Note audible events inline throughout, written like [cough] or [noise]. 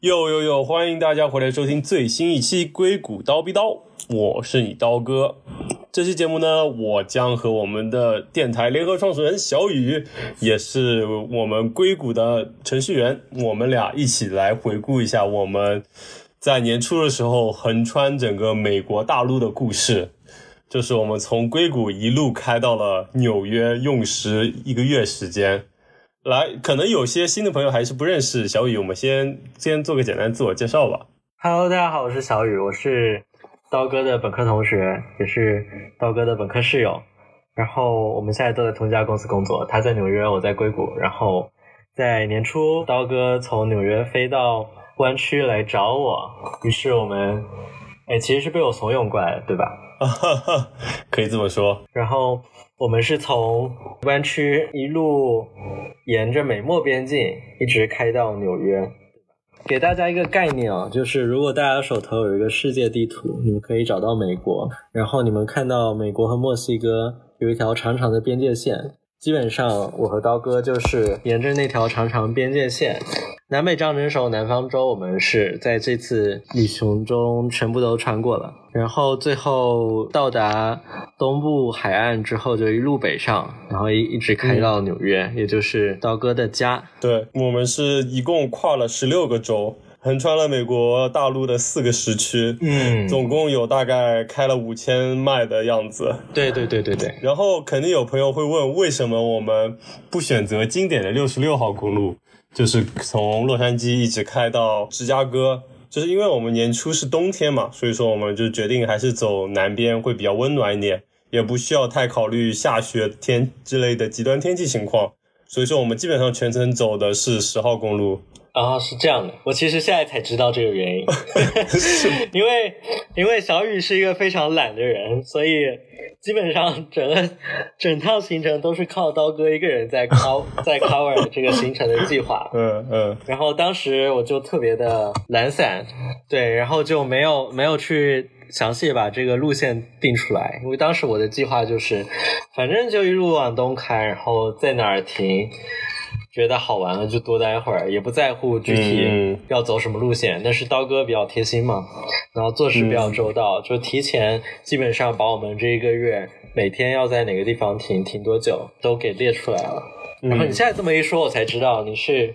哟哟哟！欢迎大家回来收听最新一期《硅谷刀逼刀》，我是你刀哥。这期节目呢，我将和我们的电台联合创始人小雨，也是我们硅谷的程序员，我们俩一起来回顾一下我们在年初的时候横穿整个美国大陆的故事。就是我们从硅谷一路开到了纽约，用时一个月时间。来，可能有些新的朋友还是不认识小雨，我们先先做个简单自我介绍吧。Hello，大家好，我是小雨，我是刀哥的本科同学，也是刀哥的本科室友。然后我们现在都在同一家公司工作，他在纽约，我在硅谷。然后在年初，刀哥从纽约飞到湾区来找我，于是我们，哎，其实是被我怂恿过来的，对吧？[laughs] 可以这么说。然后我们是从湾区一路沿着美墨边境一直开到纽约。给大家一个概念啊，就是如果大家手头有一个世界地图，你们可以找到美国，然后你们看到美国和墨西哥有一条长长的边界线。基本上，我和刀哥就是沿着那条长长边界线，南北战争时候南方州，我们是在这次旅行中全部都穿过了，然后最后到达东部海岸之后，就一路北上，然后一一直开到纽约，也就是刀哥的家。对我们是一共跨了十六个州。横穿了美国大陆的四个时区，嗯，总共有大概开了五千迈的样子。对对对对对。然后肯定有朋友会问，为什么我们不选择经典的六十六号公路，就是从洛杉矶一直开到芝加哥？就是因为我们年初是冬天嘛，所以说我们就决定还是走南边会比较温暖一点，也不需要太考虑下雪天之类的极端天气情况。所以说我们基本上全程走的是十号公路。啊，是这样的，我其实现在才知道这个原因，[laughs] [laughs] 因为因为小雨是一个非常懒的人，所以基本上整个整趟行程都是靠刀哥一个人在 cover 在 cover 这个行程的计划。[laughs] 嗯嗯。然后当时我就特别的懒散，对，然后就没有没有去详细把这个路线定出来，因为当时我的计划就是，反正就一路往东开，然后在哪儿停。觉得好玩了就多待会儿，也不在乎具体要走什么路线。但是刀哥比较贴心嘛，然后做事比较周到，就提前基本上把我们这一个月每天要在哪个地方停、停多久都给列出来了。然后你现在这么一说，我才知道你是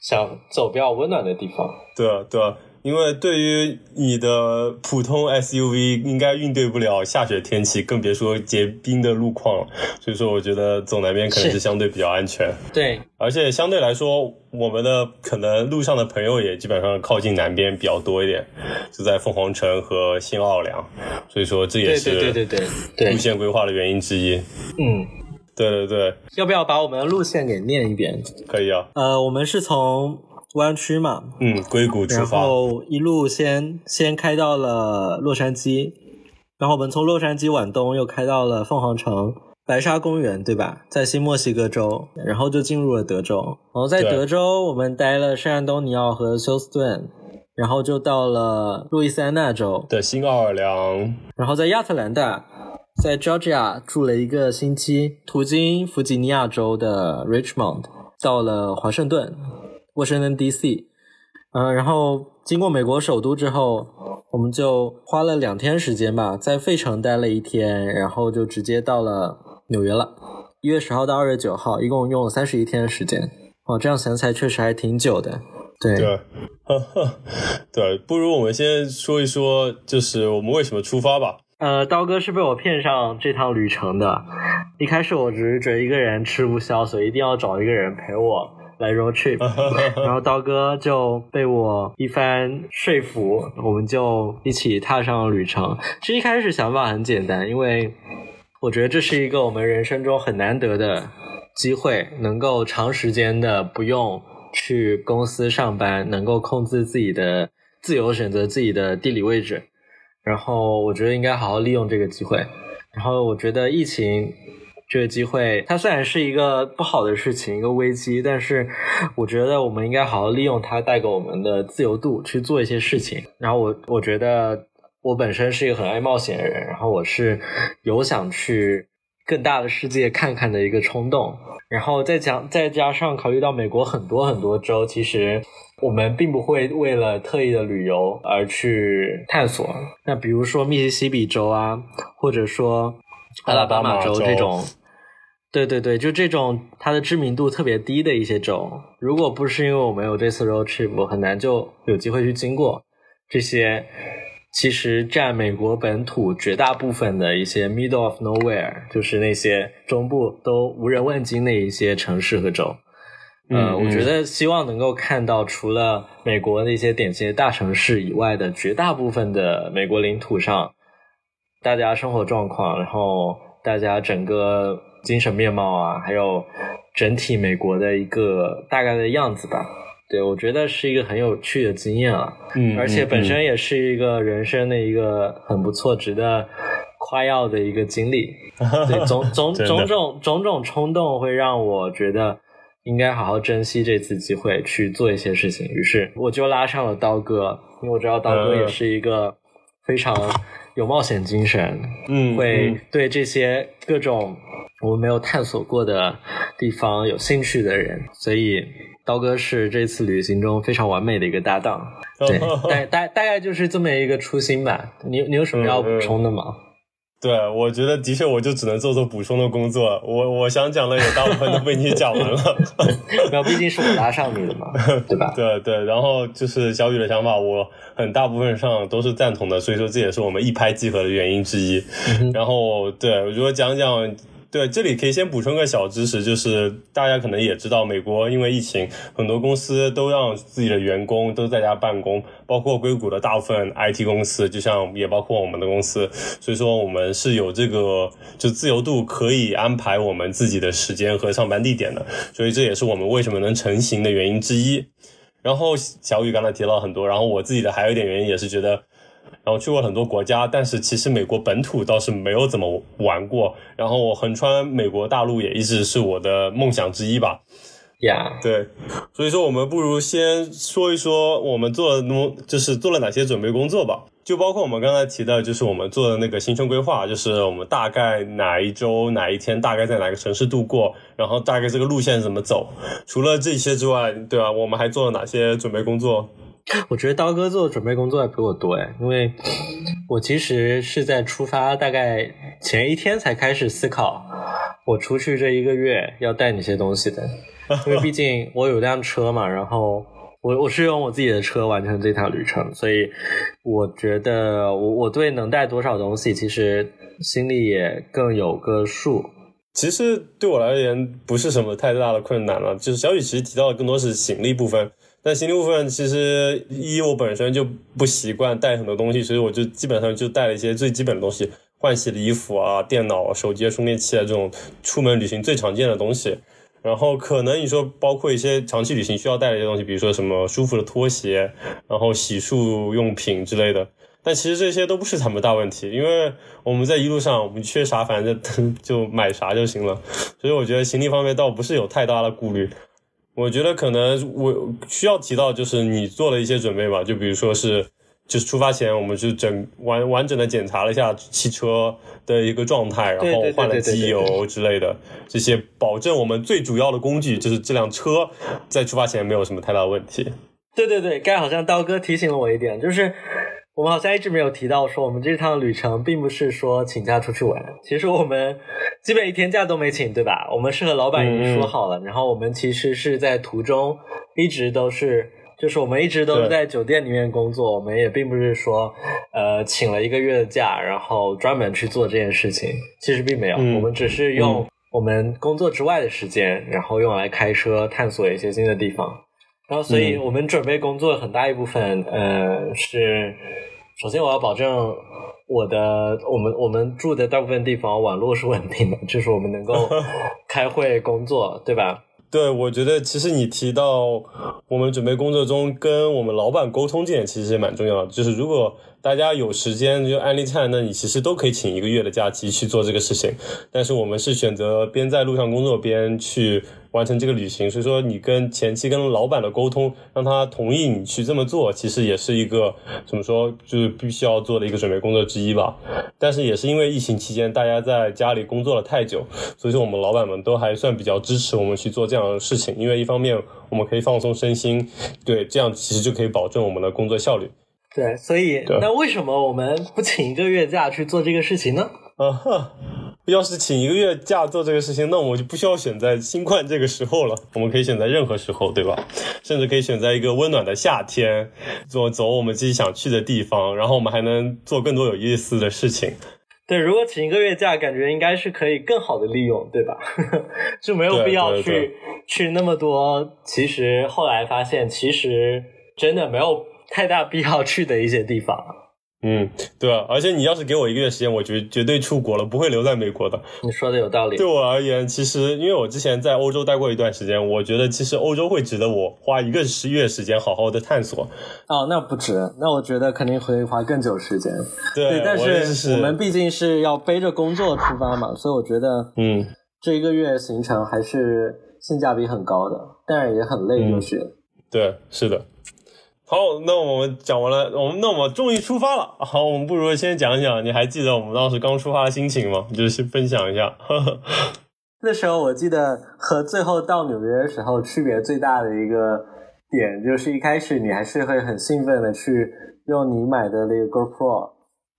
想走比较温暖的地方。对啊，对啊。因为对于你的普通 SUV 应该应对不了下雪天气，更别说结冰的路况了。所以说，我觉得走南边可能是相对比较安全。对，而且相对来说，我们的可能路上的朋友也基本上靠近南边比较多一点，就在凤凰城和新奥尔良。所以说，这也是对对对对路线规划的原因之一。嗯，对对对。要不要把我们的路线给念一遍？可以啊。呃，我们是从。湾区嘛，嗯，硅谷出发，然后一路先先开到了洛杉矶，然后我们从洛杉矶往东又开到了凤凰城、白沙公园，对吧？在新墨西哥州，然后就进入了德州，然后在德州我们待了圣安东尼奥和休斯顿，然后就到了路易斯安那州。的新奥尔良，然后在亚特兰大，在 Georgia 住了一个星期，途经弗吉尼亚州的 Richmond，到了华盛顿。沃盛顿 D.C.，嗯，然后经过美国首都之后，我们就花了两天时间吧，在费城待了一天，然后就直接到了纽约了。一月十号到二月九号，一共用了三十一天的时间。哦，这样想起来确实还挺久的。对，对，[laughs] 不如我们先说一说，就是我们为什么出发吧。呃，刀哥是被我骗上这趟旅程的。一开始我只是觉得一个人吃不消，所以一定要找一个人陪我。来 road trip，[laughs] 然后刀哥就被我一番说服，我们就一起踏上了旅程。其实一开始想法很简单，因为我觉得这是一个我们人生中很难得的机会，能够长时间的不用去公司上班，能够控制自己的自由选择自己的地理位置。然后我觉得应该好好利用这个机会。然后我觉得疫情。这个机会，它虽然是一个不好的事情，一个危机，但是我觉得我们应该好好利用它带给我们的自由度去做一些事情。然后我我觉得我本身是一个很爱冒险的人，然后我是有想去更大的世界看看的一个冲动。然后再讲再加上考虑到美国很多很多州，其实我们并不会为了特意的旅游而去探索。那比如说密西西比州啊，或者说阿拉巴马州这种，对对对，就这种它的知名度特别低的一些州，如果不是因为我们有这次 road trip，我很难就有机会去经过这些。其实占美国本土绝大部分的一些 middle of nowhere，就是那些中部都无人问津的一些城市和州。呃，我觉得希望能够看到除了美国那些典型的大城市以外的绝大部分的美国领土上，大家生活状况，然后大家整个精神面貌啊，还有整体美国的一个大概的样子吧。对，我觉得是一个很有趣的经验啊，嗯，而且本身也是一个人生的一个很不错、值得夸耀的一个经历。对，种 [laughs] 种种种种种冲动会让我觉得应该好好珍惜这次机会去做一些事情。于是我就拉上了刀哥，因为我知道刀哥也是一个非常有冒险精神，[laughs] 嗯，会对这些各种我们没有探索过的地方有兴趣的人，所以。刀哥是这次旅行中非常完美的一个搭档，对，[laughs] 大大大概就是这么一个初心吧。你你有什么要补充的吗？对，我觉得的确，我就只能做做补充的工作。我我想讲的也大部分都被你讲完了。[laughs] 那毕竟是我拉上你的嘛，对吧？[laughs] 对对，然后就是小雨的想法，我很大部分上都是赞同的，所以说这也是我们一拍即合的原因之一。然后，对，我觉得讲讲。对，这里可以先补充个小知识，就是大家可能也知道，美国因为疫情，很多公司都让自己的员工都在家办公，包括硅谷的大部分 IT 公司，就像也包括我们的公司，所以说我们是有这个就自由度可以安排我们自己的时间和上班地点的，所以这也是我们为什么能成型的原因之一。然后小雨刚才提到很多，然后我自己的还有一点原因也是觉得。然后去过很多国家，但是其实美国本土倒是没有怎么玩过。然后我横穿美国大陆也一直是我的梦想之一吧。呀，对，所以说我们不如先说一说我们做了么，就是做了哪些准备工作吧。就包括我们刚才提的，就是我们做的那个行程规划，就是我们大概哪一周哪一天大概在哪个城市度过，然后大概这个路线怎么走。除了这些之外，对吧？我们还做了哪些准备工作？[laughs] 我觉得刀哥做的准备工作要比我多哎，因为我其实是在出发大概前一天才开始思考，我出去这一个月要带哪些东西的，因为毕竟我有辆车嘛，然后我我是用我自己的车完成这趟旅程，所以我觉得我我对能带多少东西其实心里也更有个数。其实对我而言不是什么太大的困难了，就是小雨其实提到的更多是行李部分。但行李部分其实一我本身就不习惯带很多东西，所以我就基本上就带了一些最基本的东西，换洗的衣服啊、电脑、手机、充电器啊这种出门旅行最常见的东西。然后可能你说包括一些长期旅行需要带的一些东西，比如说什么舒服的拖鞋，然后洗漱用品之类的。但其实这些都不是什么大问题，因为我们在一路上我们缺啥反正 [laughs] 就买啥就行了。所以我觉得行李方面倒不是有太大的顾虑。我觉得可能我需要提到，就是你做了一些准备吧，就比如说是，就是出发前，我们就整完完整的检查了一下汽车的一个状态，然后换了机油之类的，这些保证我们最主要的工具就是这辆车在出发前没有什么太大问题。对对对，刚好像刀哥提醒了我一点，就是。我们好像一直没有提到说，我们这趟旅程并不是说请假出去玩。其实我们基本一天假都没请，对吧？我们是和老板已经说好了，然后我们其实是在途中一直都是，就是我们一直都是在酒店里面工作。我们也并不是说，呃，请了一个月的假，然后专门去做这件事情。其实并没有，我们只是用我们工作之外的时间，然后用来开车探索一些新的地方。然后，所以我们准备工作很大一部分，呃，是。首先，我要保证我的我们我们住的大部分地方网络是稳定的，就是我们能够 [laughs] 开会工作，对吧？对，我觉得其实你提到我们准备工作中跟我们老板沟通这点，其实也蛮重要的。就是如果大家有时间就 anytime，那你其实都可以请一个月的假期去做这个事情。但是我们是选择边在路上工作边去完成这个旅行，所以说你跟前期跟老板的沟通，让他同意你去这么做，其实也是一个怎么说，就是必须要做的一个准备工作之一吧。但是也是因为疫情期间大家在家里工作了太久，所以说我们老板们都还算比较支持我们去做这样的事情，因为一方面我们可以放松身心，对，这样其实就可以保证我们的工作效率。对，所以那为什么我们不请一个月假去做这个事情呢？啊哈，要是请一个月假做这个事情，那我就不需要选在新冠这个时候了，我们可以选在任何时候，对吧？甚至可以选在一个温暖的夏天，做走我们自己想去的地方，然后我们还能做更多有意思的事情。对，如果请一个月假，感觉应该是可以更好的利用，对吧？[laughs] 就没有必要去去那么多。其实后来发现，其实真的没有。太大必要去的一些地方，嗯，对啊，而且你要是给我一个月时间，我绝绝对出国了，不会留在美国的。你说的有道理。对我而言，其实因为我之前在欧洲待过一段时间，我觉得其实欧洲会值得我花一个十月时间好好的探索。哦，那不值，那我觉得肯定会花更久时间。对，但是我们毕竟是要背着工作出发嘛，所以我觉得，嗯，这一个月行程还是性价比很高的，但是也很累，就是。对，是的。好，那我们讲完了，我们那我们终于出发了。好，我们不如先讲讲，你还记得我们当时刚出发的心情吗？就是分享一下。呵呵 [laughs] 那时候我记得和最后到纽约的时候区别最大的一个点，就是一开始你还是会很兴奋的去用你买的那个 GoPro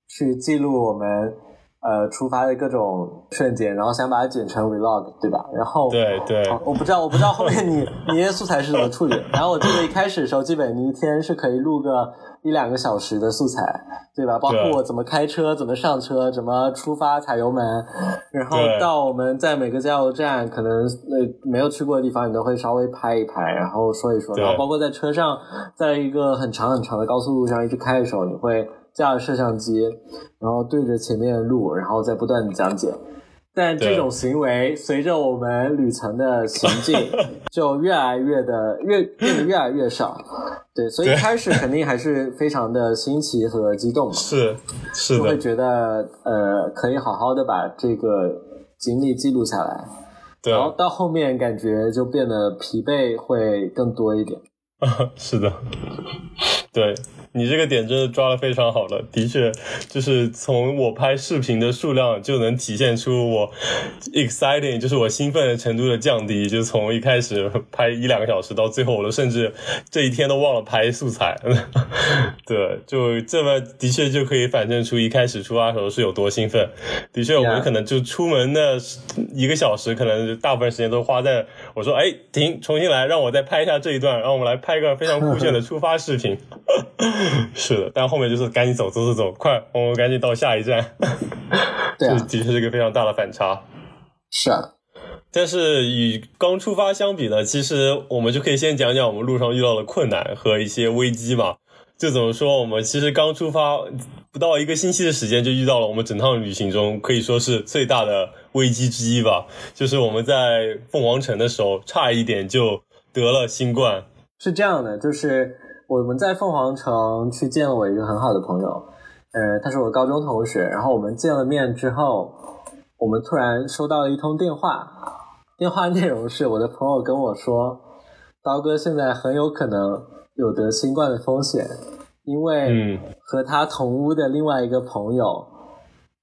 去记录我们。呃，出发的各种瞬间，然后想把它剪成 vlog，对吧？然后对对，我不知道，我不知道后面你你那些素材是怎么处理。然后我记得一开始的时候，基本你一天是可以录个一两个小时的素材，对吧？包括我怎么开车，怎么上车，怎么出发踩油门，然后到我们在每个加油站，可能那没有去过的地方，你都会稍微拍一拍，然后说一说。然后包括在车上，在一个很长很长的高速路上一直开的时候，你会。架着摄像机，然后对着前面的路，然后再不断的讲解。但这种行为随着我们旅程的行进，[laughs] 就越来越的越变得越来越少。对，所以一开始肯定还是非常的新奇和激动嘛。是，是就会觉得呃，可以好好的把这个经历记录下来。对。然后到后面感觉就变得疲惫会更多一点。[laughs] 是的，对。你这个点真的抓的非常好了，的确，就是从我拍视频的数量就能体现出我 exciting，就是我兴奋的程度的降低，就从一开始拍一两个小时到最后，我都甚至这一天都忘了拍素材。对，就这么的确就可以反证出一开始出发的时候是有多兴奋。的确，我们可能就出门的一个小时，可能大部分时间都花在我说哎停，重新来，让我再拍一下这一段，让我们来拍一个非常酷炫的出发视频。[laughs] 是的，但后面就是赶紧走，走走走，快，我们赶紧到下一站。对，[laughs] 的确是一个非常大的反差。是啊，但是与刚出发相比呢，其实我们就可以先讲讲我们路上遇到的困难和一些危机嘛。就怎么说，我们其实刚出发不到一个星期的时间，就遇到了我们整趟旅行中可以说是最大的危机之一吧。就是我们在凤凰城的时候，差一点就得了新冠。是这样的，就是。我们在凤凰城去见了我一个很好的朋友，呃，他是我高中同学。然后我们见了面之后，我们突然收到了一通电话，电话内容是我的朋友跟我说，刀哥现在很有可能有得新冠的风险，因为和他同屋的另外一个朋友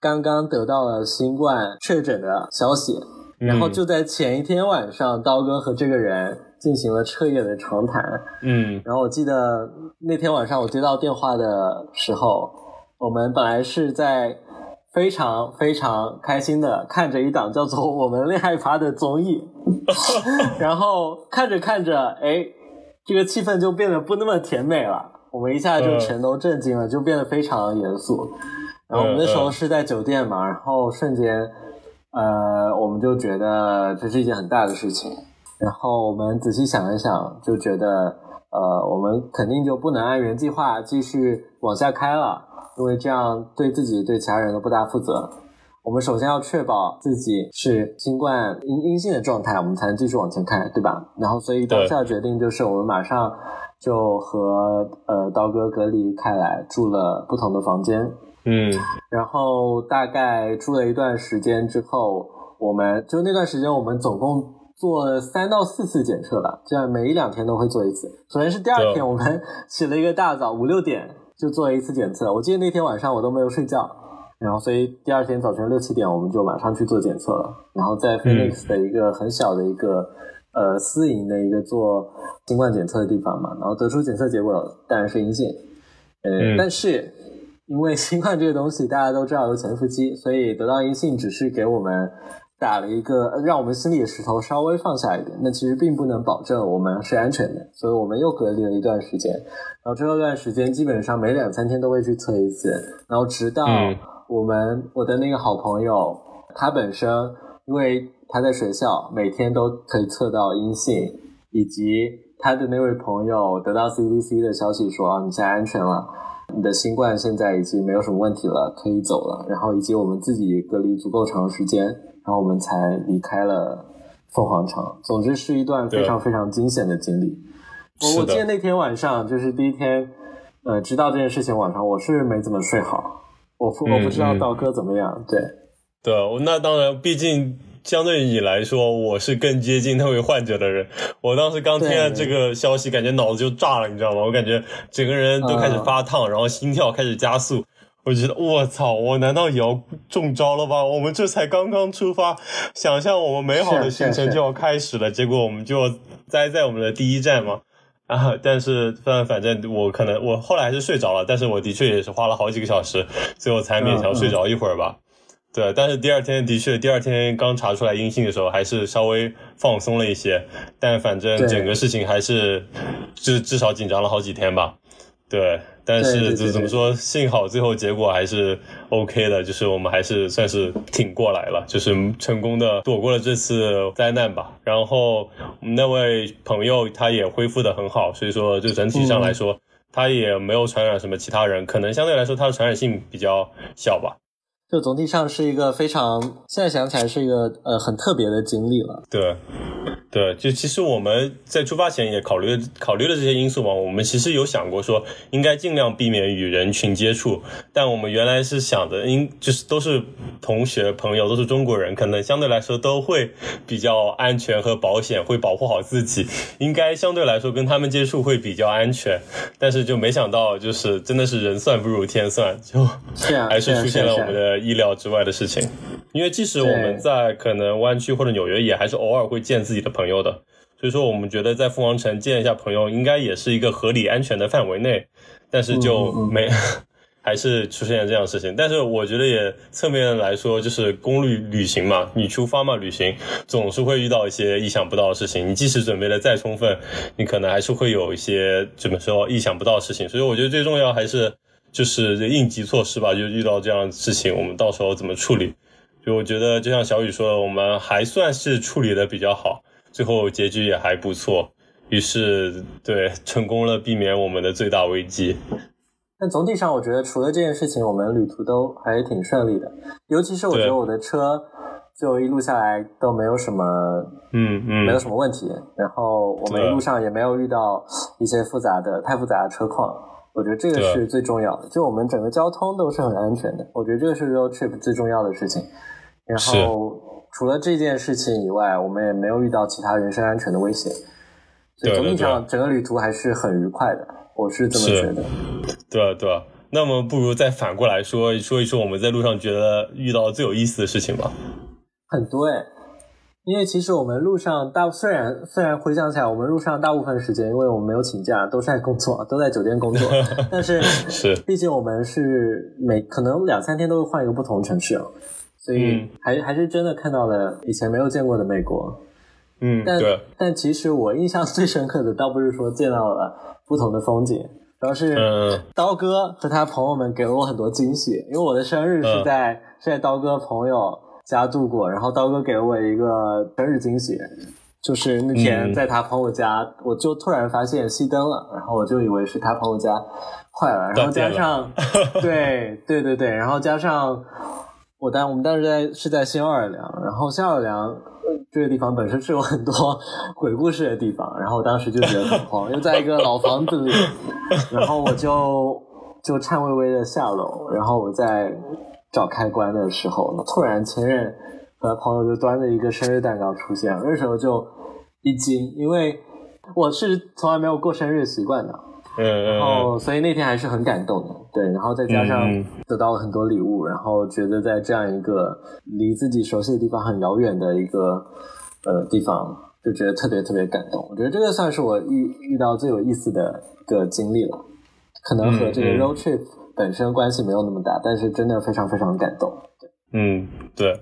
刚刚得到了新冠确诊的消息，然后就在前一天晚上，刀哥和这个人。进行了彻夜的长谈，嗯，然后我记得那天晚上我接到电话的时候，我们本来是在非常非常开心的看着一档叫做《我们恋爱吧》的综艺，[laughs] 然后看着看着，哎，这个气氛就变得不那么甜美了，我们一下就全都震惊了，就变得非常严肃。然后我们那时候是在酒店嘛，然后瞬间，呃，我们就觉得这是一件很大的事情。然后我们仔细想了想，就觉得，呃，我们肯定就不能按原计划继续往下开了，因为这样对自己、对其他人都不大负责。我们首先要确保自己是新冠阴阴性的状态，我们才能继续往前开，对吧？然后，所以当下决定就是，我们马上就和呃刀哥隔离开来，住了不同的房间。嗯，然后大概住了一段时间之后，我们就那段时间我们总共做了三到四次检测吧，这样每一两天都会做一次。首先是第二天，我们 [laughs] 起了一个大早，五六点就做了一次检测。我记得那天晚上我都没有睡觉，然后所以第二天早晨六七点我们就马上去做检测了。然后在 Phoenix 的一个很小的一个呃私营的一个做新冠检测的地方嘛，然后得出检测结果当然是阴性，呃，但是。因为新冠这个东西大家都知道有潜伏期，所以得到阴性只是给我们打了一个让我们心里的石头稍微放下一点，那其实并不能保证我们是安全的，所以我们又隔离了一段时间。然后这段时间基本上每两三天都会去测一次，然后直到我们我的那个好朋友他本身因为他在学校每天都可以测到阴性，以及他的那位朋友得到 CDC 的消息说啊你现在安全了。你的新冠现在已经没有什么问题了，可以走了。然后以及我们自己隔离足够长时间，然后我们才离开了凤凰城。总之是一段非常非常惊险的经历。我我记得那天晚上就是第一天，呃，知道这件事情晚上我是没怎么睡好。我我不知道道哥怎么样。对，对，那当然，毕竟。相对于你来说，我是更接近那位患者的人。我当时刚听到这个消息，感觉脑子就炸了，你知道吗？我感觉整个人都开始发烫，然后心跳开始加速。我觉得我操，我难道也要中招了吧？我们这才刚刚出发，想象我们美好的行程就要开始了，结果我们就要栽在我们的第一站嘛？啊！但是反反正我可能我后来还是睡着了，但是我的确也是花了好几个小时，最后才勉强睡着一会儿吧。对，但是第二天的确，第二天刚查出来阴性的时候，还是稍微放松了一些。但反正整个事情还是，至至少紧张了好几天吧。对，但是怎怎么说，幸好最后结果还是 OK 的，就是我们还是算是挺过来了，就是成功的躲过了这次灾难吧。然后那位朋友他也恢复的很好，所以说就整体上来说，他也没有传染什么其他人，可能相对来说他的传染性比较小吧。就总体上是一个非常，现在想起来是一个呃很特别的经历了。对。对，就其实我们在出发前也考虑考虑了这些因素嘛。我们其实有想过说，应该尽量避免与人群接触。但我们原来是想的，应就是都是同学朋友，都是中国人，可能相对来说都会比较安全和保险，会保护好自己，应该相对来说跟他们接触会比较安全。但是就没想到，就是真的是人算不如天算，就还是出现了我们的意料之外的事情。因为即使我们在可能湾区或者纽约，也还是偶尔会见自己的朋友的。所以说，我们觉得在凤凰城见一下朋友，应该也是一个合理安全的范围内。但是就没，[laughs] 还是出现了这样的事情。但是我觉得也侧面来说，就是公路旅行嘛，你出发嘛，旅行总是会遇到一些意想不到的事情。你即使准备的再充分，你可能还是会有一些怎么说意想不到的事情。所以我觉得最重要还是就是应急措施吧。就遇到这样的事情，我们到时候怎么处理？就我觉得，就像小雨说的，我们还算是处理的比较好，最后结局也还不错，于是对成功了避免我们的最大危机。但总体上，我觉得除了这件事情，我们旅途都还是挺顺利的。尤其是我觉得我的车就一路下来都没有什么，嗯嗯，没有什么问题。然后我们一路上也没有遇到一些复杂的、太复杂的车况。我觉得这个是最重要的，就我们整个交通都是很安全的。我觉得这个是 road trip 最重要的事情。然后除了这件事情以外，我们也没有遇到其他人身安全的威胁，所以总体上整个旅途还是很愉快的。我是这么觉得。对啊，对啊。那么不如再反过来说说一说我们在路上觉得遇到最有意思的事情吧。很多哎。因为其实我们路上大虽然虽然回想起来，我们路上大部分时间，因为我们没有请假，都是在工作，都在酒店工作。[laughs] 但是是，毕竟我们是每可能两三天都会换一个不同城市，所以还还是真的看到了以前没有见过的美国。嗯，但但其实我印象最深刻的，倒不是说见到了不同的风景，主要是刀哥和他朋友们给了我很多惊喜。因为我的生日是在是在刀哥朋友。家度过，然后刀哥给了我一个生日惊喜，就是那天在他朋友家，我就突然发现熄灯了，然后我就以为是他朋友家坏了，然后加上，[laughs] 对对对对，然后加上我当我们当时在是在新奥尔良，然后新奥尔良这个地方本身是有很多鬼故事的地方，然后我当时就觉得很慌，[laughs] 又在一个老房子里，然后我就就颤巍巍的下楼，然后我在找开关的时候，呢突然前任和朋友就端着一个生日蛋糕出现，那时候就一惊，因为我是从来没有过生日习惯的。嗯，然后所以那天还是很感动的，对，然后再加上得到了很多礼物，然后觉得在这样一个离自己熟悉的地方很遥远的一个呃地方，就觉得特别特别感动。我觉得这个算是我遇遇到最有意思的一个经历了，可能和这个 road trip 本身关系没有那么大，但是真的非常非常感动。嗯，对，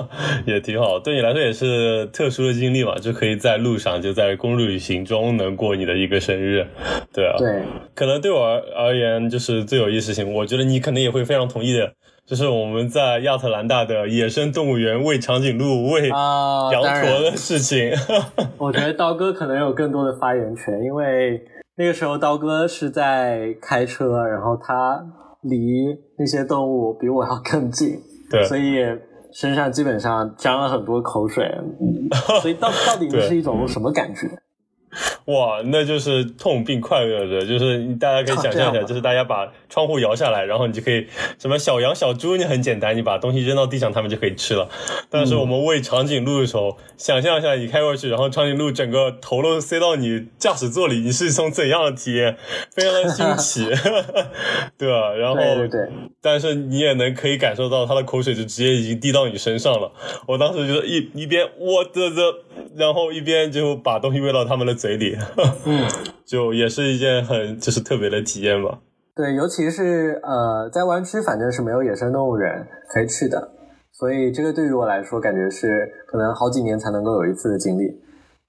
[laughs] 也挺好。对你来说也是特殊的经历嘛，就可以在路上，就在公路旅行中能过你的一个生日，对啊。对，可能对我而言就是最有意思性。我觉得你可能也会非常同意的，就是我们在亚特兰大的野生动物园喂长颈鹿、喂 [laughs] 羊驼的事情。[laughs] 我觉得刀哥可能有更多的发言权，因为那个时候刀哥是在开车，然后他离那些动物比我要更近。[laughs] 对所以身上基本上沾了很多口水，所以到到底 [laughs] 是一种什么感觉？哇，那就是痛并快乐着，就是大家可以 [laughs] 想象一下，就是大家把窗户摇下来，然后你就可以什么小羊、小猪，你很简单，你把东西扔到地上，它们就可以吃了。但是我们喂长颈鹿的时候，想象一下，你开过去，然后长颈鹿整个头都塞到你驾驶座里，你是一种怎样的体验？非常的新奇，[laughs] 对吧？然后，对，但是你也能可以感受到它的口水就直接已经滴到你身上了。我当时就是一一边我的的，然后一边就把东西喂到他们的嘴里。嗯，[laughs] 就也是一件很就是特别的体验吧。对，尤其是呃，在湾区反正是没有野生动物园可以去的，所以这个对于我来说，感觉是可能好几年才能够有一次的经历。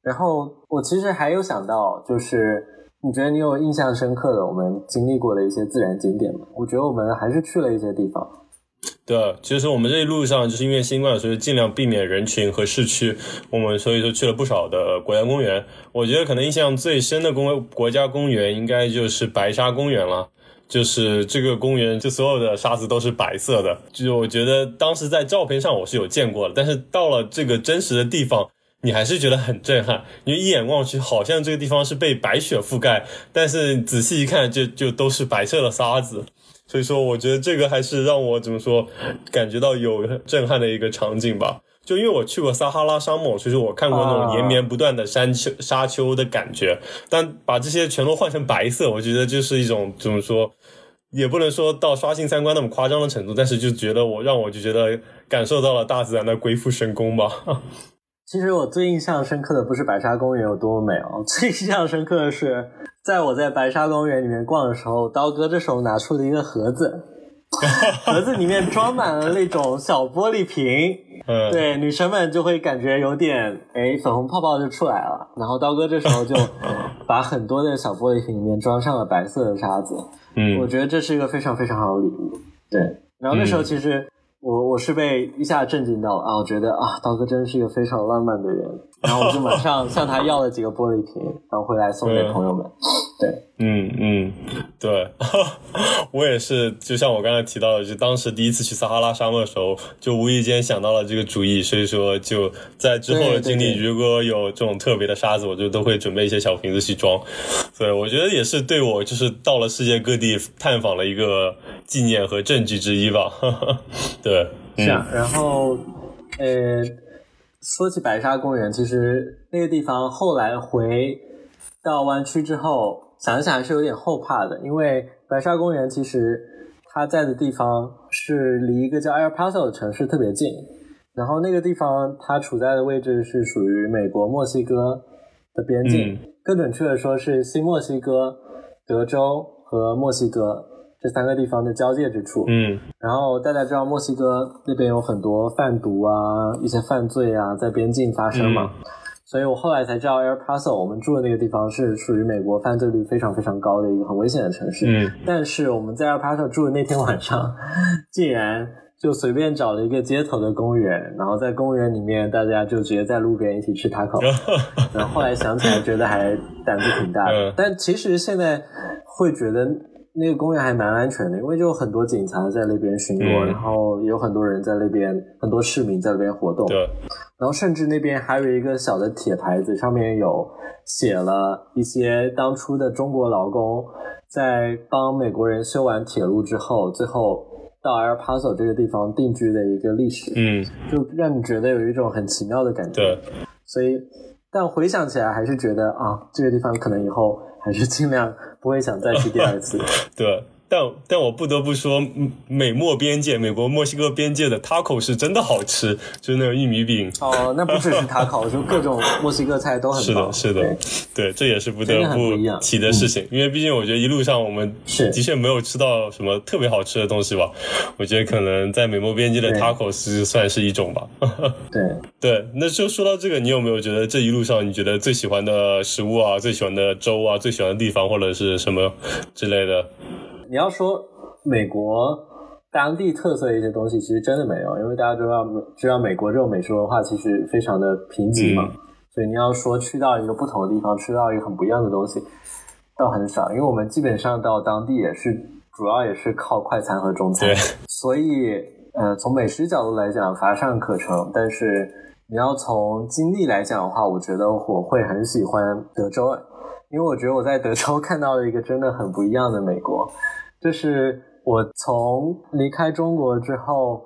然后我其实还有想到，就是你觉得你有印象深刻的我们经历过的一些自然景点吗？我觉得我们还是去了一些地方。对，其实我们这一路上就是因为新冠，所以尽量避免人群和市区。我们所以说去了不少的国家公园。我觉得可能印象最深的公国家公园应该就是白沙公园了。就是这个公园，就所有的沙子都是白色的。就我觉得当时在照片上我是有见过的，但是到了这个真实的地方，你还是觉得很震撼。因为一眼望去，好像这个地方是被白雪覆盖，但是仔细一看，就就都是白色的沙子。所以说，我觉得这个还是让我怎么说，感觉到有震撼的一个场景吧。就因为我去过撒哈拉沙漠，所以说我看过那种连绵不断的山丘、沙丘的感觉。但把这些全都换成白色，我觉得就是一种怎么说，也不能说到刷新三观那么夸张的程度，但是就觉得我让我就觉得感受到了大自然的鬼斧神工吧。[laughs] 其实我最印象深刻的不是白沙公园有多么美哦，[laughs] 最印象深刻的是。在我在白沙公园里面逛的时候，刀哥这时候拿出了一个盒子，[laughs] 盒子里面装满了那种小玻璃瓶，嗯，对，女生们就会感觉有点哎粉红泡泡就出来了。然后刀哥这时候就 [laughs] 把很多的小玻璃瓶里面装上了白色的沙子，嗯，我觉得这是一个非常非常好的礼物。对，然后那时候其实我我是被一下震惊到了啊，我觉得啊刀哥真是一个非常浪漫的人。然后我就马上向他要了几个玻璃瓶，然后回来送给朋友们。对，嗯嗯，对，[laughs] 我也是，就像我刚才提到的，就当时第一次去撒哈拉沙漠的时候，就无意间想到了这个主意，所以说就在之后的经历，如果有这种特别的沙子，我就都会准备一些小瓶子去装。对，我觉得也是对我就是到了世界各地探访了一个纪念和证据之一吧。[laughs] 对，是啊，然后呃。说起白沙公园，其实那个地方后来回到湾区之后，想一想还是有点后怕的，因为白沙公园其实它在的地方是离一个叫 El Paso 的城市特别近，然后那个地方它处在的位置是属于美国墨西哥的边境，更准确的说是新墨西哥、德州和墨西哥。这三个地方的交界之处，嗯，然后大家知道墨西哥那边有很多贩毒啊，一些犯罪啊，在边境发生嘛，所以我后来才知道 El Paso 我们住的那个地方是属于美国犯罪率非常非常高的一个很危险的城市，嗯，但是我们在 El Paso 住的那天晚上，竟然就随便找了一个街头的公园，然后在公园里面大家就直接在路边一起吃 taco，[laughs] 然后后来想起来觉得还胆子挺大的，但其实现在会觉得。那个公园还蛮安全的，因为就有很多警察在那边巡逻，然后有很多人在那边，很多市民在那边活动。对，然后甚至那边还有一个小的铁牌子，上面有写了一些当初的中国劳工在帮美国人修完铁路之后，最后到 El Paso 这个地方定居的一个历史，嗯，就让你觉得有一种很奇妙的感觉。对，所以，但回想起来还是觉得啊，这个地方可能以后还是尽量不会想再去第二次。[laughs] 对。但但我不得不说，美墨边界，美国墨西哥边界的 taco 是真的好吃，就是那个玉米饼。哦，那不只是 taco，[laughs] 就各种墨西哥菜都很棒。是的，是的，对，这也是不得不提的事情。因为毕竟我觉得一路上我们的确没有吃到什么特别好吃的东西吧。我觉得可能在美墨边界的 taco 是算是一种吧。[laughs] 对对，那就说到这个，你有没有觉得这一路上你觉得最喜欢的食物啊，最喜欢的粥啊，最喜欢的地方或者是什么之类的？你要说美国当地特色的一些东西，其实真的没有，因为大家知道，知道美国这种美食文化其实非常的贫瘠嘛，所以你要说去到一个不同的地方吃到一个很不一样的东西，倒很少，因为我们基本上到当地也是主要也是靠快餐和中餐，所以呃，从美食角度来讲乏善可陈，但是你要从经历来讲的话，我觉得我会很喜欢德州。因为我觉得我在德州 [laughs] 看到了一个真的很不一样的美国，就是我从离开中国之后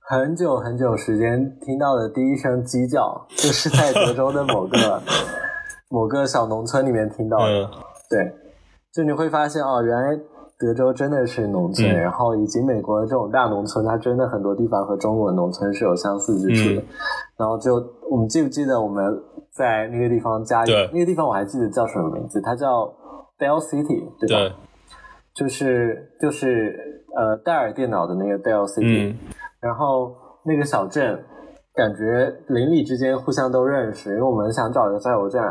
很久很久时间听到的第一声鸡叫，就是在德州的某个 [laughs] 某个小农村里面听到的。对，就你会发现哦，原来德州真的是农村，然后以及美国的这种大农村，它真的很多地方和中国的农村是有相似之处的。然后就我们记不记得我们？在那个地方加油，那个地方我还记得叫什么名字，它叫 Dell City，对吧？就是就是呃戴尔电脑的那个 Dell City，然后那个小镇感觉邻里之间互相都认识，因为我们想找一个加油站，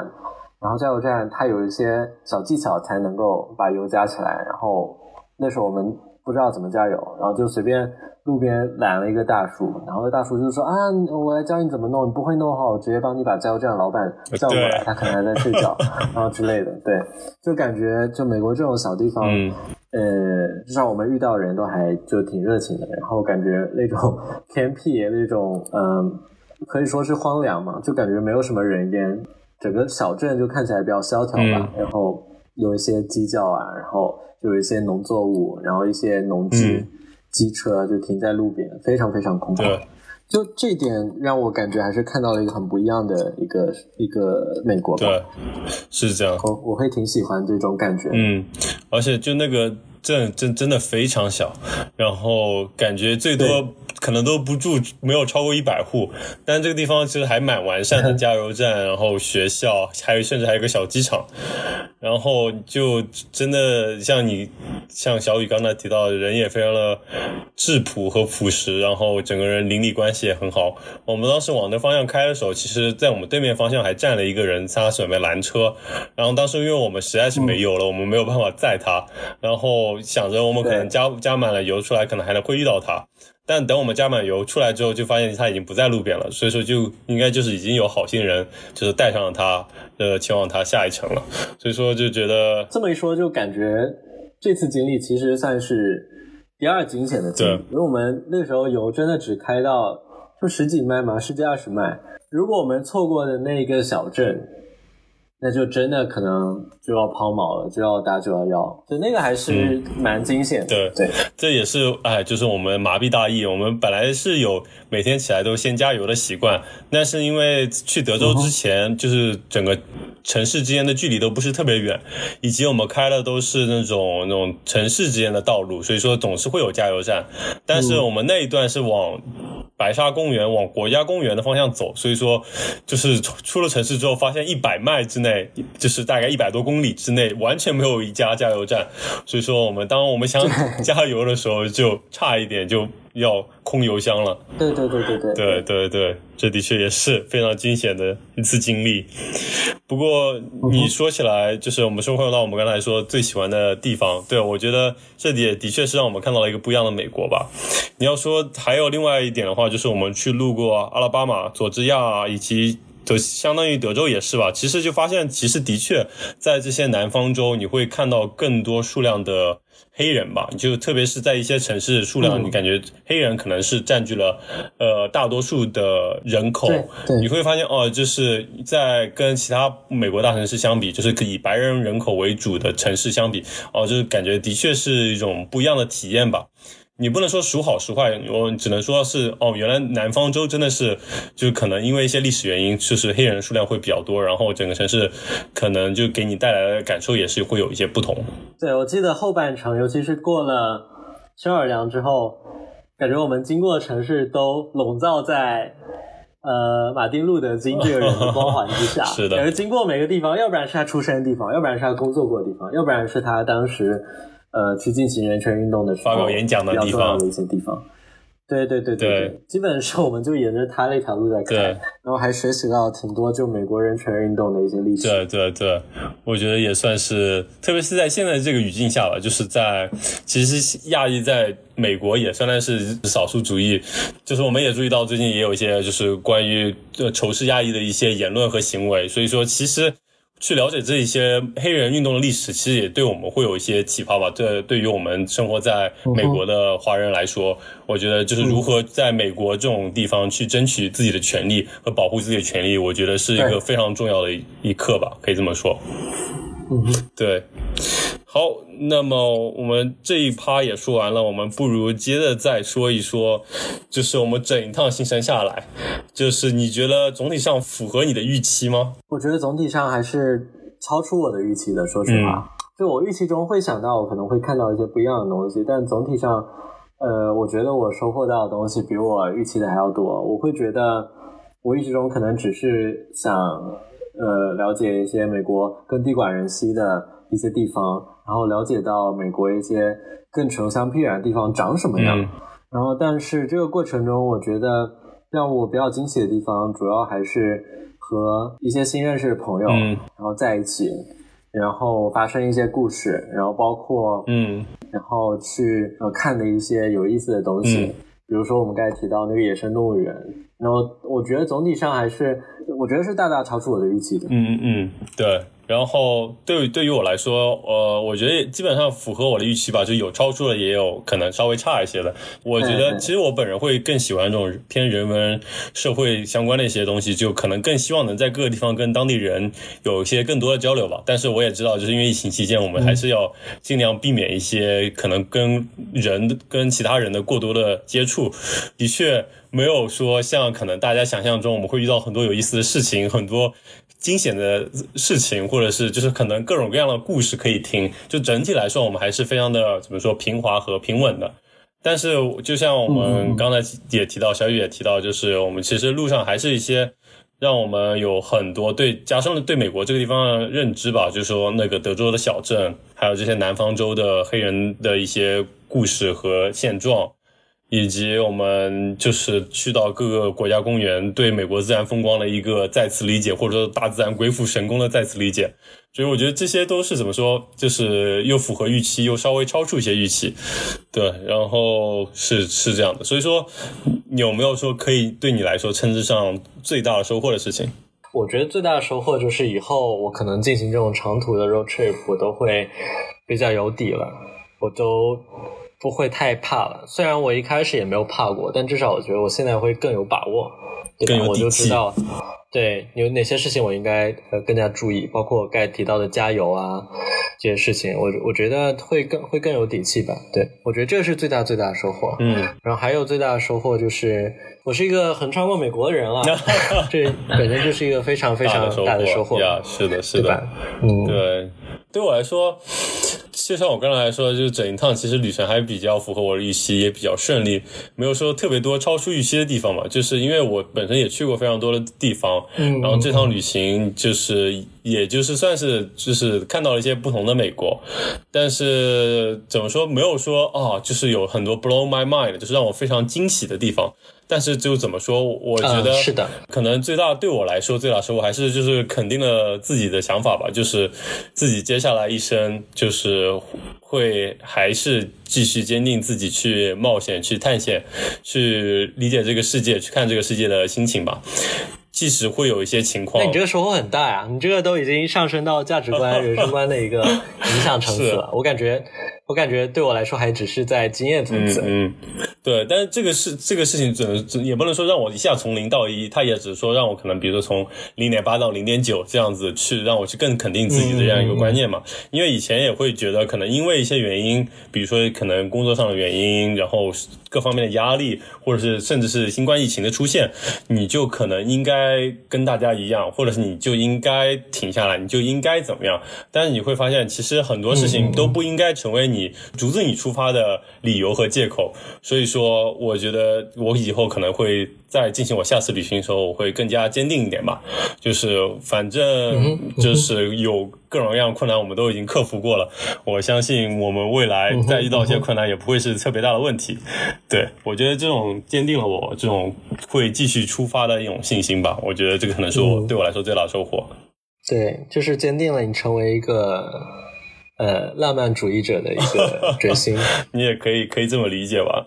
然后加油站它有一些小技巧才能够把油加起来，然后那时候我们不知道怎么加油，然后就随便。路边拦了一个大叔，然后大叔就说：“啊，我来教你怎么弄，你不会弄的话，我直接帮你把加油站老板叫过来，他可能还在睡觉，[laughs] 然后之类的。”对，就感觉就美国这种小地方，呃，至少我们遇到人都还就挺热情的，然后感觉那种偏僻那种，嗯，可以说是荒凉嘛，就感觉没有什么人烟，整个小镇就看起来比较萧条吧，然后有一些鸡叫啊，然后有一些农作物，然后一些农机。机车就停在路边，非常非常空旷。就这点让我感觉还是看到了一个很不一样的一个一个美国。对，是这样。我我会挺喜欢这种感觉。嗯，而且就那个镇真真的非常小，然后感觉最多。可能都不住，没有超过一百户，但这个地方其实还蛮完善的，[laughs] 加油站，然后学校，还有甚至还有个小机场，然后就真的像你像小雨刚才提到，人也非常的质朴和朴实，然后整个人邻里关系也很好。我们当时往那方向开的时候，其实在我们对面方向还站了一个人，他准备拦车，然后当时因为我们实在是没油了，我们没有办法载他，然后想着我们可能加加满了油出来，可能还能会遇到他。但等我们加满油出来之后，就发现他已经不在路边了，所以说就应该就是已经有好心人就是带上了他，呃，前往他下一程了。所以说就觉得这么一说，就感觉这次经历其实算是第二惊险的经历，因为我们那时候油真的只开到就十几迈嘛，十几二十迈。如果我们错过的那一个小镇。那就真的可能就要抛锚了，就要打九幺幺，就那个还是蛮惊险的。对对，这也是哎，就是我们麻痹大意。我们本来是有每天起来都先加油的习惯，但是因为去德州之前，就是整个城市之间的距离都不是特别远，以及我们开的都是那种那种城市之间的道路，所以说总是会有加油站。但是我们那一段是往。白沙公园往国家公园的方向走，所以说就是出了城市之后，发现一百迈之内，就是大概一百多公里之内，完全没有一家加油站。所以说，我们当我们想 [laughs] 加油的时候，就差一点就。要空油箱了，对对对对对，对对对，这的确也是非常惊险的一次经历。不过你说起来，就是我们说回到我们刚才说最喜欢的地方，对我觉得这也的确是让我们看到了一个不一样的美国吧。你要说还有另外一点的话，就是我们去路过阿拉巴马、佐治亚以及。就相当于德州也是吧。其实就发现，其实的确在这些南方州，你会看到更多数量的。黑人吧，就特别是在一些城市，数量你感觉黑人可能是占据了呃大多数的人口。你会发现哦，就是在跟其他美国大城市相比，就是以白人人口为主的城市相比，哦，就是感觉的确是一种不一样的体验吧。你不能说孰好孰坏，我只能说是哦，原来南方州真的是，就是可能因为一些历史原因，就是黑人数量会比较多，然后整个城市可能就给你带来的感受也是会有一些不同。对，我记得后半程，尤其是过了肖尔良之后，感觉我们经过的城市都笼罩在呃马丁路德金这个人的光环之下。[laughs] 是的，感觉经过每个地方，要不然是他出生的地方，要不然是他工作过的地方，要不然是他当时。呃，去进行人权运动的时候，发表演讲的地方的一些地方，对对对对，基本上我们就沿着他那条路在看，然后还学习到挺多就美国人权运动的一些历史。对对对，我觉得也算是，特别是在现在这个语境下吧，就是在其实亚裔在美国也算是少数主义，就是我们也注意到最近也有一些就是关于仇视亚裔的一些言论和行为，所以说其实。去了解这一些黑人运动的历史，其实也对我们会有一些启发吧。这对于我们生活在美国的华人来说，我觉得就是如何在美国这种地方去争取自己的权利和保护自己的权利，我觉得是一个非常重要的一课吧，可以这么说。嗯，对。好，那么我们这一趴也说完了，我们不如接着再说一说，就是我们整一趟行程下来，就是你觉得总体上符合你的预期吗？我觉得总体上还是超出我的预期的。说实话，就我预期中会想到我可能会看到一些不一样的东西，但总体上，呃，我觉得我收获到的东西比我预期的还要多。我会觉得我预期中可能只是想，呃，了解一些美国更地广人稀的。一些地方，然后了解到美国一些更穷乡僻远的地方长什么样。然后，但是这个过程中，我觉得让我比较惊喜的地方，主要还是和一些新认识的朋友，然后在一起，然后发生一些故事，然后包括嗯，然后去呃看的一些有意思的东西，比如说我们刚才提到那个野生动物园。然后，我觉得总体上还是，我觉得是大大超出我的预期的。嗯嗯嗯，对。然后对对于我来说，呃，我觉得基本上符合我的预期吧，就有超出了，也有可能稍微差一些的。我觉得其实我本人会更喜欢这种偏人文社会相关的一些东西，就可能更希望能在各个地方跟当地人有一些更多的交流吧。但是我也知道，就是因为疫情期间，我们还是要尽量避免一些可能跟人跟其他人的过多的接触。的确，没有说像可能大家想象中，我们会遇到很多有意思的事情，很多。惊险的事情，或者是就是可能各种各样的故事可以听。就整体来说，我们还是非常的怎么说平滑和平稳的。但是，就像我们刚才也提到，小雨也提到，就是我们其实路上还是一些让我们有很多对加深了对美国这个地方的认知吧。就是说，那个德州的小镇，还有这些南方州的黑人的一些故事和现状。以及我们就是去到各个国家公园，对美国自然风光的一个再次理解，或者说大自然鬼斧神工的再次理解。所以我觉得这些都是怎么说，就是又符合预期，又稍微超出一些预期。对，然后是是这样的。所以说，有没有说可以对你来说称之上最大的收获的事情？我觉得最大的收获就是以后我可能进行这种长途的 road trip，我都会比较有底了，我都。不会太怕了，虽然我一开始也没有怕过，但至少我觉得我现在会更有把握，对吧？我就知道，对有哪些事情我应该呃更加注意，包括该提到的加油啊这些事情，我我觉得会更会更有底气吧。对我觉得这是最大最大的收获。嗯，然后还有最大的收获就是我是一个横穿过美国的人了，[laughs] 这本身就是一个非常非常大的收获。呀，是的，是的，嗯，对，对我来说。就像我刚才说的，就是整一趟其实旅程还比较符合我的预期，也比较顺利，没有说特别多超出预期的地方嘛。就是因为我本身也去过非常多的地方，嗯，然后这趟旅行就是也就是算是就是看到了一些不同的美国，但是怎么说没有说啊，就是有很多 blow my mind，就是让我非常惊喜的地方。但是就怎么说，我觉得是的，可能最大对我来说，最大收获还是就是肯定了自己的想法吧，就是自己接下来一生就是会还是继续坚定自己去冒险、去探险、去理解这个世界、去看这个世界的心情吧。即使会有一些情况，那 [laughs] 你这个收获很大呀！你这个都已经上升到价值观、[laughs] 人生观的一个影响层次了。我感觉，我感觉对我来说还只是在经验层次。嗯，对。但是这个事，这个事情只也不能说让我一下从零到一，他也只是说让我可能，比如说从零点八到零点九这样子去，让我去更肯定自己的这样一个观念嘛。因为以前也会觉得，可能因为一些原因，比如说可能工作上的原因，然后各方面的压力，或者是甚至是新冠疫情的出现，你就可能应。该跟大家一样，或者是你就应该停下来，你就应该怎么样？但是你会发现，其实很多事情都不应该成为你阻止你出发的理由和借口。所以说，我觉得我以后可能会在进行我下次旅行的时候，我会更加坚定一点吧。就是反正就是有各种各样困难，我们都已经克服过了。我相信我们未来再遇到一些困难，也不会是特别大的问题。对我觉得这种坚定了我这种会继续出发的一种信心吧。我觉得这个可能是我对我来说最大的收获。对，就是坚定了你成为一个呃浪漫主义者的一个 [laughs] 决心。你也可以可以这么理解吧？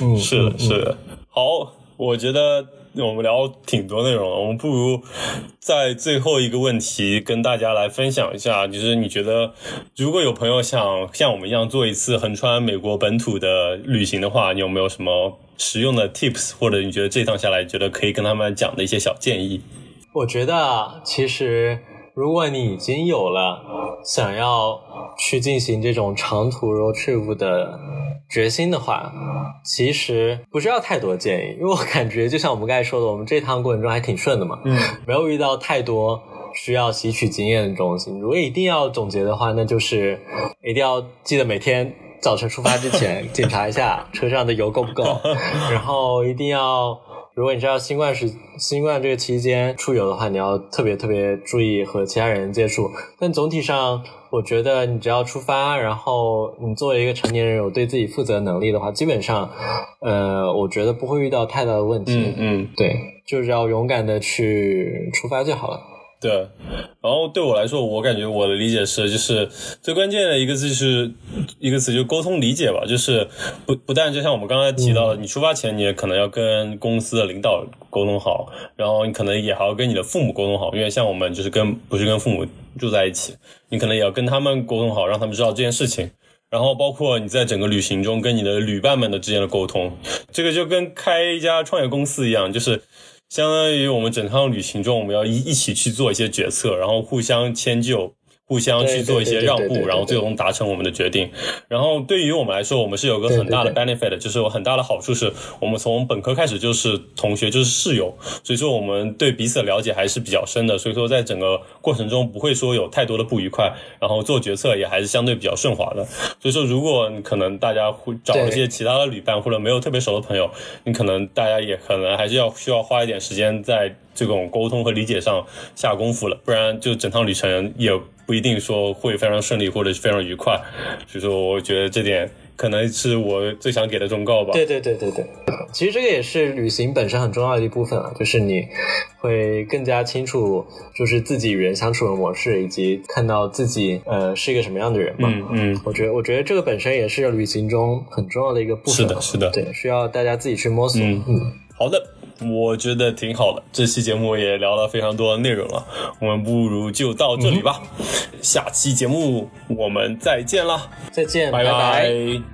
嗯，[laughs] 是的，是的。好，我觉得我们聊挺多内容了，我们不如在最后一个问题跟大家来分享一下，就是你觉得如果有朋友想像我们一样做一次横穿美国本土的旅行的话，你有没有什么？实用的 tips，或者你觉得这趟下来觉得可以跟他们讲的一些小建议？我觉得其实如果你已经有了想要去进行这种长途 road trip 的决心的话，其实不需要太多建议，因为我感觉就像我们刚才说的，我们这趟过程中还挺顺的嘛，嗯，没有遇到太多需要吸取经验的东西。如果一定要总结的话，那就是一定要记得每天。早晨出发之前 [laughs] 检查一下车上的油够不够，然后一定要，如果你知道新冠是新冠这个期间出游的话，你要特别特别注意和其他人接触。但总体上，我觉得你只要出发，然后你作为一个成年人有对自己负责能力的话，基本上，呃，我觉得不会遇到太大的问题。嗯嗯，对，就是要勇敢的去出发就好了。对，然后对我来说，我感觉我的理解是，就是最关键的一个字是一个词，就是沟通理解吧。就是不不但就像我们刚才提到的，你出发前你也可能要跟公司的领导沟通好，然后你可能也还要跟你的父母沟通好，因为像我们就是跟不是跟父母住在一起，你可能也要跟他们沟通好，让他们知道这件事情。然后包括你在整个旅行中跟你的旅伴们的之间的沟通，这个就跟开一家创业公司一样，就是。相当于我们整趟旅行中，我们要一一起去做一些决策，然后互相迁就。互相去做一些让步，然后最终达成我们的决定。然后对于我们来说，我们是有个很大的 benefit，就是有很大的好处，是我们从本科开始就是同学，就是室友，所以说我们对彼此的了解还是比较深的。所以说在整个过程中不会说有太多的不愉快，然后做决策也还是相对比较顺滑的。所以说，如果你可能大家会找一些其他的旅伴或者没有特别熟的朋友，你可能大家也可能还是要需要花一点时间在这种沟通和理解上下功夫了，不然就整趟旅程也。不一定说会非常顺利或者是非常愉快，所以说我觉得这点可能是我最想给的忠告吧。对对对对对，其实这个也是旅行本身很重要的一部分啊，就是你会更加清楚，就是自己与人相处的模式，以及看到自己呃是一个什么样的人嘛。嗯嗯，我觉得我觉得这个本身也是旅行中很重要的一个部分。是的，是的，对，需要大家自己去摸索。嗯嗯，好的。我觉得挺好的，这期节目也聊了非常多的内容了，我们不如就到这里吧，下期节目我们再见啦，再见，拜拜。